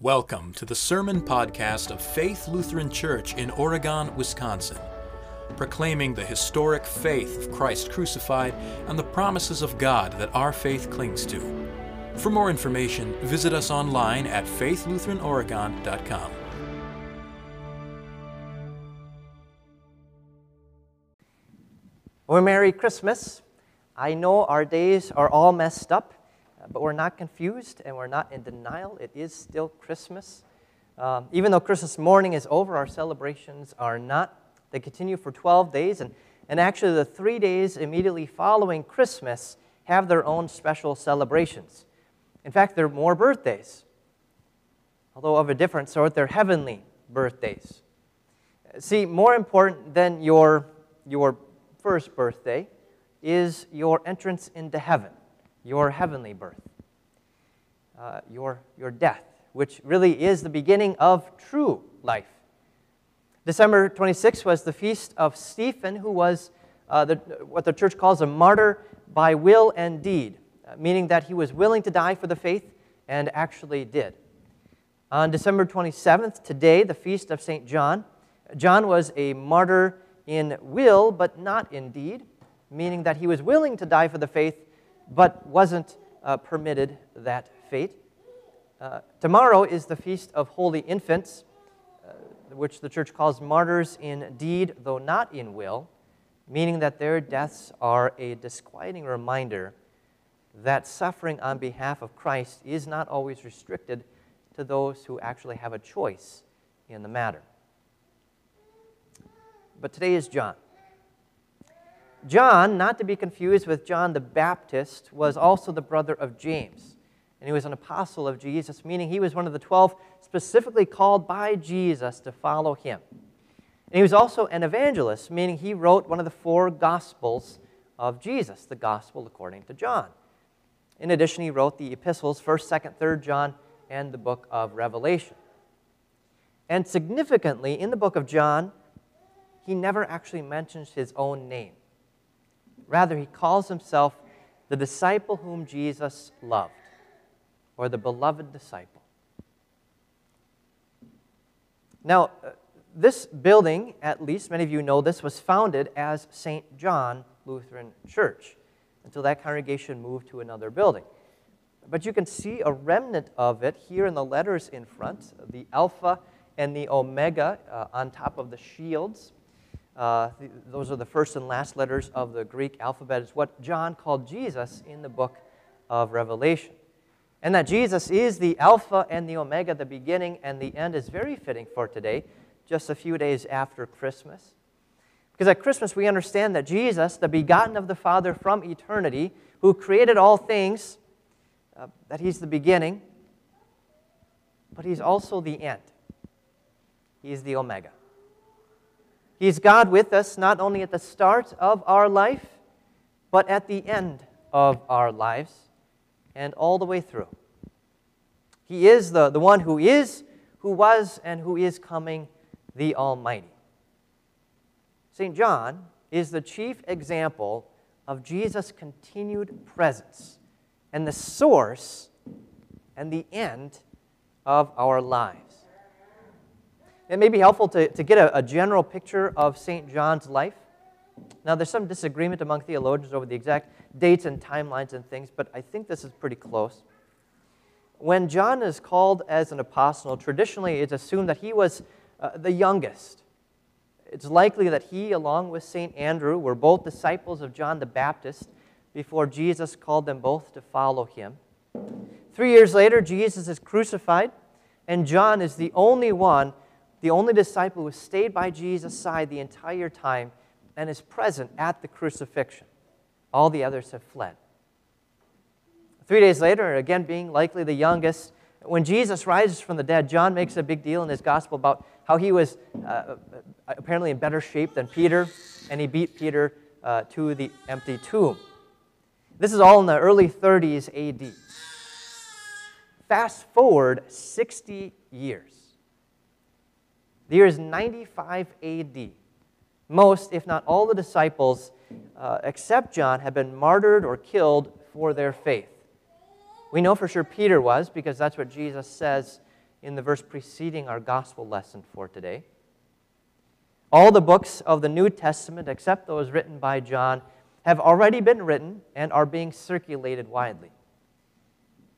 Welcome to the Sermon Podcast of Faith Lutheran Church in Oregon, Wisconsin, proclaiming the historic faith of Christ crucified and the promises of God that our faith clings to. For more information, visit us online at faithlutheranoregon.com. Well, Merry Christmas. I know our days are all messed up, but we're not confused and we're not in denial. It is still Christmas. Um, even though Christmas morning is over, our celebrations are not. They continue for 12 days, and, and actually, the three days immediately following Christmas have their own special celebrations. In fact, they're more birthdays, although of a different sort, they're heavenly birthdays. See, more important than your, your first birthday is your entrance into heaven your heavenly birth, uh, your, your death, which really is the beginning of true life. December 26th was the feast of Stephen, who was uh, the, what the church calls a martyr by will and deed, uh, meaning that he was willing to die for the faith and actually did. On December 27th, today, the feast of St. John, John was a martyr in will, but not in deed, meaning that he was willing to die for the faith but wasn't uh, permitted that fate. Uh, tomorrow is the Feast of Holy Infants, uh, which the church calls martyrs in deed, though not in will, meaning that their deaths are a disquieting reminder that suffering on behalf of Christ is not always restricted to those who actually have a choice in the matter. But today is John. John, not to be confused with John the Baptist, was also the brother of James. And he was an apostle of Jesus, meaning he was one of the 12 specifically called by Jesus to follow him. And he was also an evangelist, meaning he wrote one of the four gospels of Jesus, the gospel according to John. In addition, he wrote the epistles, 1st, 2nd, 3rd John, and the book of Revelation. And significantly, in the book of John, he never actually mentions his own name. Rather, he calls himself the disciple whom Jesus loved, or the beloved disciple. Now, uh, this building, at least many of you know this, was founded as St. John Lutheran Church until that congregation moved to another building. But you can see a remnant of it here in the letters in front the Alpha and the Omega uh, on top of the shields. Uh, th- those are the first and last letters of the Greek alphabet. It's what John called Jesus in the book of Revelation. And that Jesus is the Alpha and the Omega, the beginning and the end, is very fitting for today, just a few days after Christmas. Because at Christmas, we understand that Jesus, the begotten of the Father from eternity, who created all things, uh, that he's the beginning, but he's also the end. He's the Omega. He's God with us not only at the start of our life, but at the end of our lives and all the way through. He is the, the one who is, who was, and who is coming, the Almighty. St. John is the chief example of Jesus' continued presence and the source and the end of our lives. It may be helpful to, to get a, a general picture of St. John's life. Now, there's some disagreement among theologians over the exact dates and timelines and things, but I think this is pretty close. When John is called as an apostle, traditionally it's assumed that he was uh, the youngest. It's likely that he, along with St. Andrew, were both disciples of John the Baptist before Jesus called them both to follow him. Three years later, Jesus is crucified, and John is the only one the only disciple who stayed by Jesus' side the entire time and is present at the crucifixion. All the others have fled. Three days later, again being likely the youngest, when Jesus rises from the dead, John makes a big deal in his gospel about how he was uh, apparently in better shape than Peter, and he beat Peter uh, to the empty tomb. This is all in the early 30s AD. Fast forward 60 years. The year is 95 AD. Most, if not all, the disciples, uh, except John, have been martyred or killed for their faith. We know for sure Peter was, because that's what Jesus says in the verse preceding our gospel lesson for today. All the books of the New Testament, except those written by John, have already been written and are being circulated widely.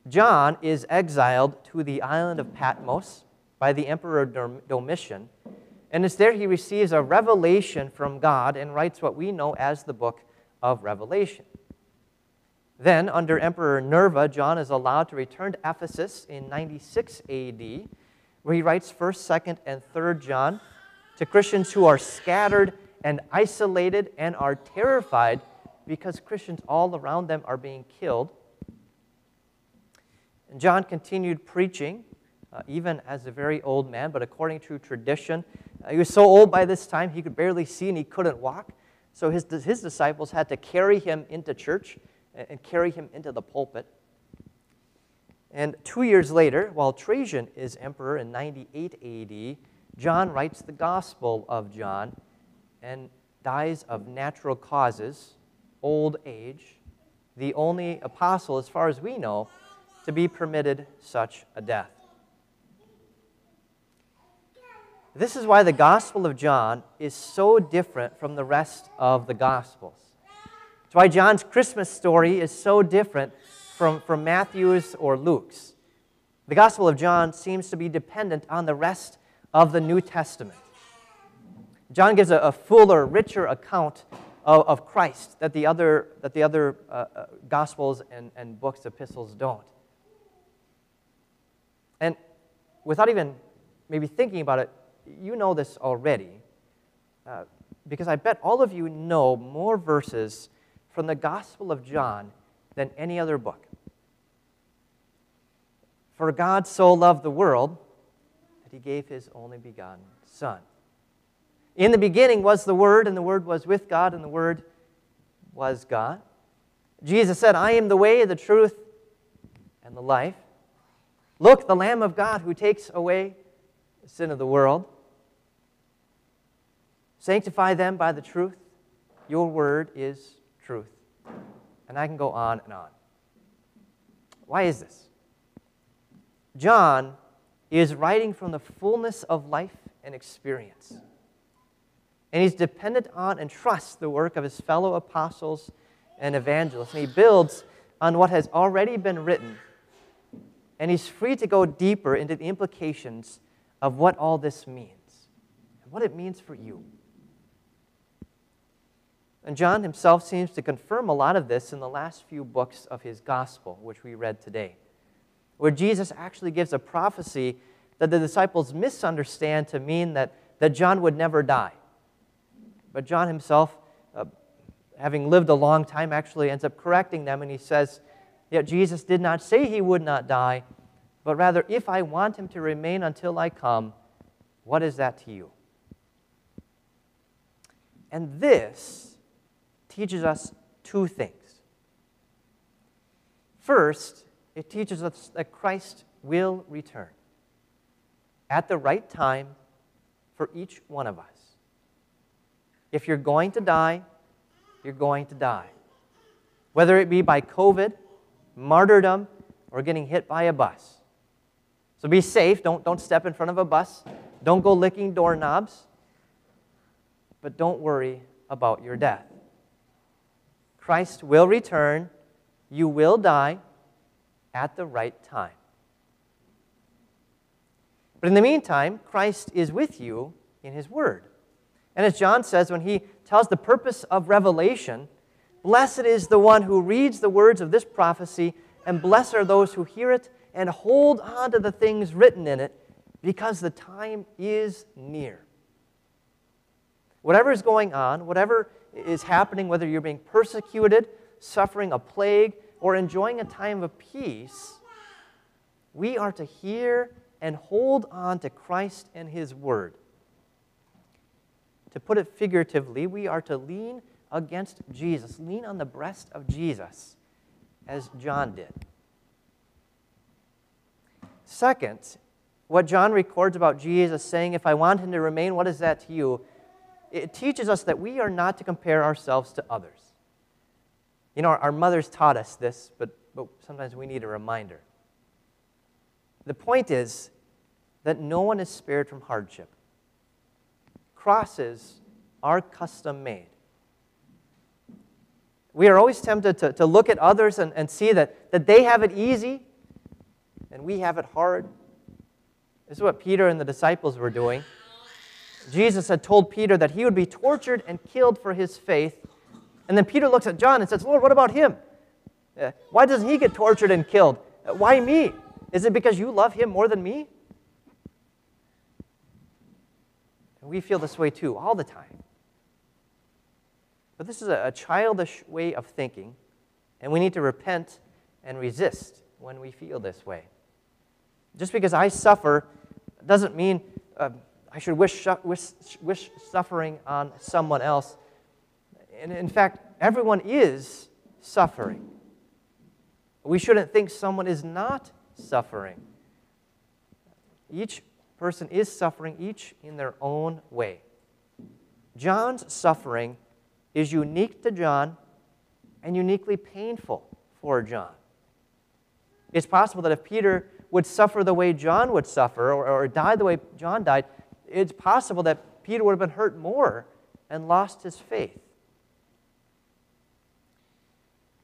John is exiled to the island of Patmos by the Emperor Domitian, and it's there he receives a revelation from God and writes what we know as the book of Revelation. Then, under Emperor Nerva, John is allowed to return to Ephesus in 96 AD, where he writes 1st, 2nd, and 3rd John to Christians who are scattered and isolated and are terrified because Christians all around them are being killed. And John continued preaching, uh, even as a very old man, but according to tradition, uh, he was so old by this time he could barely see and he couldn't walk. So his, his disciples had to carry him into church and carry him into the pulpit. And two years later, while Trajan is emperor in 98 AD, John writes the Gospel of John and dies of natural causes, old age, the only apostle, as far as we know, to be permitted such a death. This is why the Gospel of John is so different from the rest of the Gospels. It's why John's Christmas story is so different from, from Matthew's or Luke's. The Gospel of John seems to be dependent on the rest of the New Testament. John gives a, a fuller, richer account of, of, Christ that the other, that the other uh, uh, Gospels and, and books, epistles don't. And without even maybe thinking about it, you know this already, uh, because I bet all of you know more verses from the Gospel of John than any other book. For God so loved the world that he gave his only begotten Son. In the beginning was the Word, and the Word was with God, and the Word was God. Jesus said, I am the way, the truth, and the life. Look, the Lamb of God who takes away the sin of the world. Sanctify them by the truth. Your word is truth. And I can go on and on. Why is this? John is writing from the fullness of life and experience. And he's dependent on and trusts the work of his fellow apostles and evangelists. And he builds on what has already been written. And he's free to go deeper into the implications of what all this means and what it means for you. And John himself seems to confirm a lot of this in the last few books of his gospel, which we read today, where Jesus actually gives a prophecy that the disciples misunderstand to mean that, that John would never die. But John himself, uh, having lived a long time, actually ends up correcting them, and he says, Yet Jesus did not say he would not die, but rather, if I want him to remain until I come, what is that to you? And this teaches us two things. First, it teaches us that Christ will return at the right time for each one of us. If you're going to die, you're going to die. Whether it be by COVID, martyrdom, or getting hit by a bus. So be safe. Don't, don't step in front of a bus. Don't go licking doorknobs. But don't worry about your death. Christ will return. You will die at the right time. But in the meantime, Christ is with you in his word. And as John says when he tells the purpose of Revelation, blessed is the one who reads the words of this prophecy, and blessed are those who hear it and hold on to the things written in it, because the time is near. Whatever is going on, whatever is happening, whether you're being persecuted, suffering a plague, or enjoying a time of peace, we are to hear and hold on to Christ and His Word. To put it figuratively, we are to lean against Jesus, lean on the breast of Jesus, as John did. Second, what John records about Jesus saying, If I want him to remain, what is that to you? It teaches us that we are not to compare ourselves to others. You know, our, our mothers taught us this, but, but sometimes we need a reminder. The point is, that no one is spared from hardship. Crosses are custom made. We are always tempted to, to look at others and, and see that, that they have it easy and we have it hard. This is what Peter and the disciples were doing. Jesus had told Peter that he would be tortured and killed for his faith. And then Peter looks at John and says, Lord, what about him? Uh, why doesn't he get tortured and killed? Uh, why me? Is it because you love him more than me? And we feel this way too, all the time. But this is a, childish way of thinking, and we need to repent and resist when we feel this way. Just because I suffer doesn't mean uh, I should wish, wish, wish suffering on someone else. And in fact, everyone is suffering. We shouldn't think someone is not suffering. Each person is suffering, each in their own way. John's suffering is unique to John and uniquely painful for John. It's possible that if Peter would suffer the way John would suffer or, or die the way John died, it's possible that Peter would have been hurt more and lost his faith.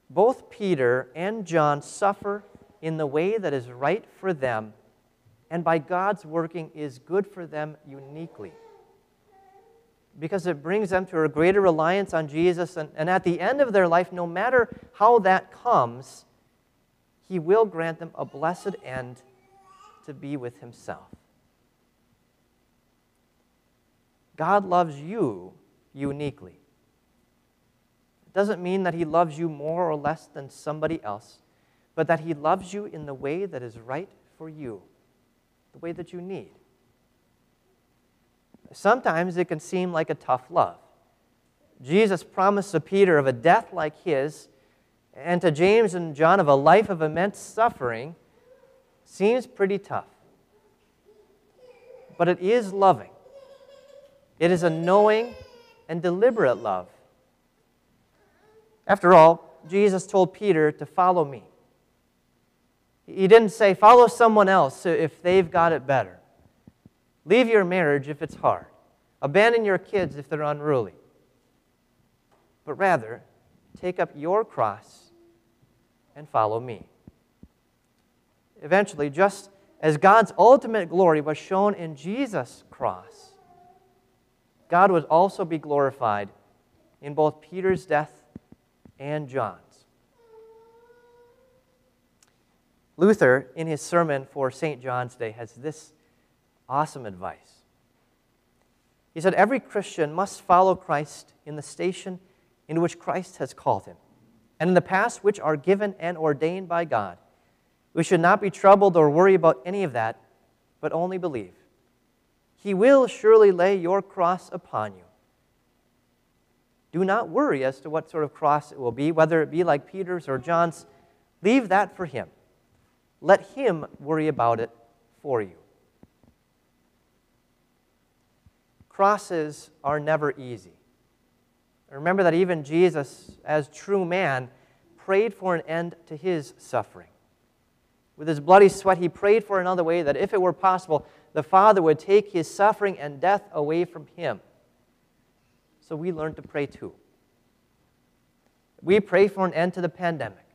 Both Peter and John suffer in the way that is right for them and by God's working is good for them uniquely. Because it brings them to a greater reliance on Jesus, and, and at the end of their life, no matter how that comes, He will grant them a blessed end to be with Himself. God loves you uniquely. It doesn't mean that He loves you more or less than somebody else, but that He loves you in the way that is right for you, the way that you need. Sometimes it can seem like a tough love. Jesus promised to Peter of a death like his, and to James and John of a life of immense suffering, seems pretty tough. But it is loving. It is a knowing and deliberate love. After all, Jesus told Peter to follow me. He didn't say, follow someone else if they've got it better. Leave your marriage if it's hard. Abandon your kids if they're unruly. But rather, take up your cross and follow me. Eventually, just as God's ultimate glory was shown in Jesus' cross, God would also be glorified in both Peter's death and John's. Luther, in his sermon for St. John's Day, has this awesome advice. He said, Every Christian must follow Christ in the station in which Christ has called him, and in the paths which are given and ordained by God. We should not be troubled or worry about any of that, but only believe. He will surely lay your cross upon you. Do not worry as to what sort of cross it will be, whether it be like Peter's or John's. Leave that for him. Let him worry about it for you. Crosses are never easy. Remember that even Jesus, as true man, prayed for an end to his suffering. With his bloody sweat, he prayed for another way that if it were possible, the Father would take his suffering and death away from him. So we learn to pray too. We pray for an end to the pandemic.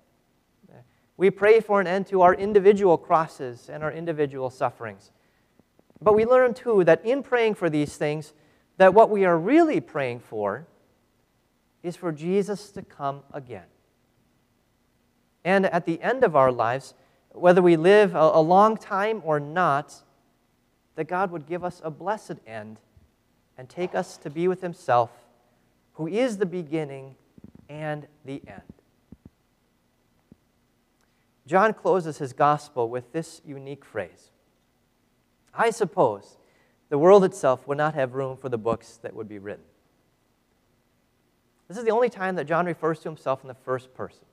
We pray for an end to our individual crosses and our individual sufferings. But we learn too that in praying for these things, that what we are really praying for is for Jesus to come again. And at the end of our lives, whether we live a, long time or not, that God would give us a blessed end and take us to be with Himself, who is the beginning and the end. John closes his gospel with this unique phrase I suppose the world itself would not have room for the books that would be written. This is the only time that John refers to himself in the first person.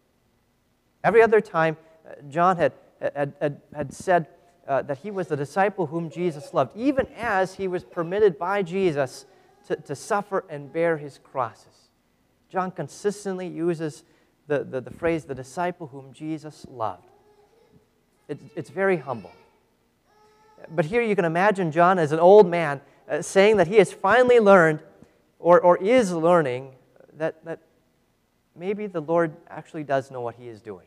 Every other time, uh, John had, had, had, had said, uh, that he was the disciple whom Jesus loved, even as he was permitted by Jesus to, to suffer and bear his crosses. John consistently uses the, the, the phrase, the disciple whom Jesus loved. It, it's very humble. But here you can imagine John as an old man uh, saying that he has finally learned or, or is learning that, that maybe the Lord actually does know what he is doing.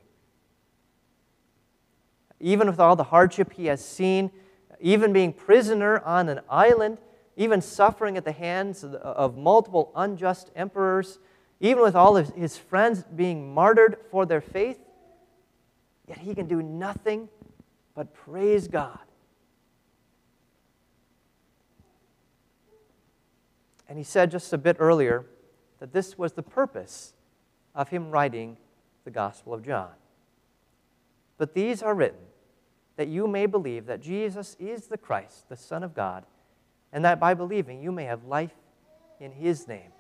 Even with all the hardship he has seen, even being prisoner on an island, even suffering at the hands of, multiple unjust emperors, even with all of his friends being martyred for their faith, yet he can do nothing but praise God. And he said just a bit earlier that this was the purpose of him writing the Gospel of John. But these are written that you may believe that Jesus is the Christ, the Son of God, and that by believing you may have life in his name.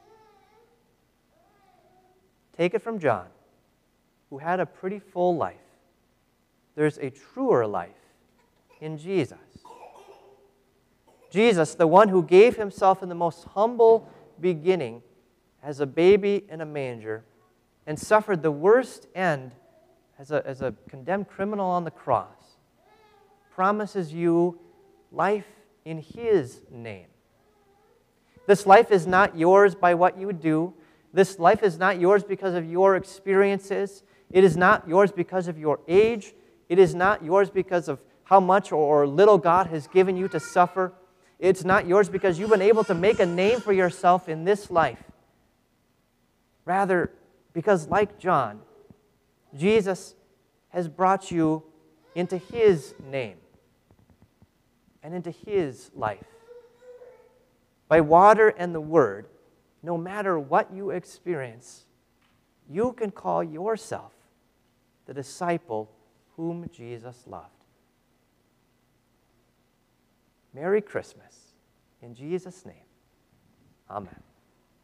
Take it from John, who had a pretty full life. There's a truer life in Jesus. Jesus, the one who gave himself in the most humble beginning as a baby in a manger and suffered the worst end as a, as a condemned criminal on the cross, promises you life in his name. This life is not yours by what you do. This life is not yours because of your experiences. It is not yours because of your age. It is not yours because of how much or little God has given you to suffer. It's not yours because you've been able to make a name for yourself in this life. Rather, because like John, Jesus has brought you into his name and into his life. By water and the word, no matter what you experience, you can call yourself the disciple whom Jesus loved. Merry Christmas. In Jesus' name, amen.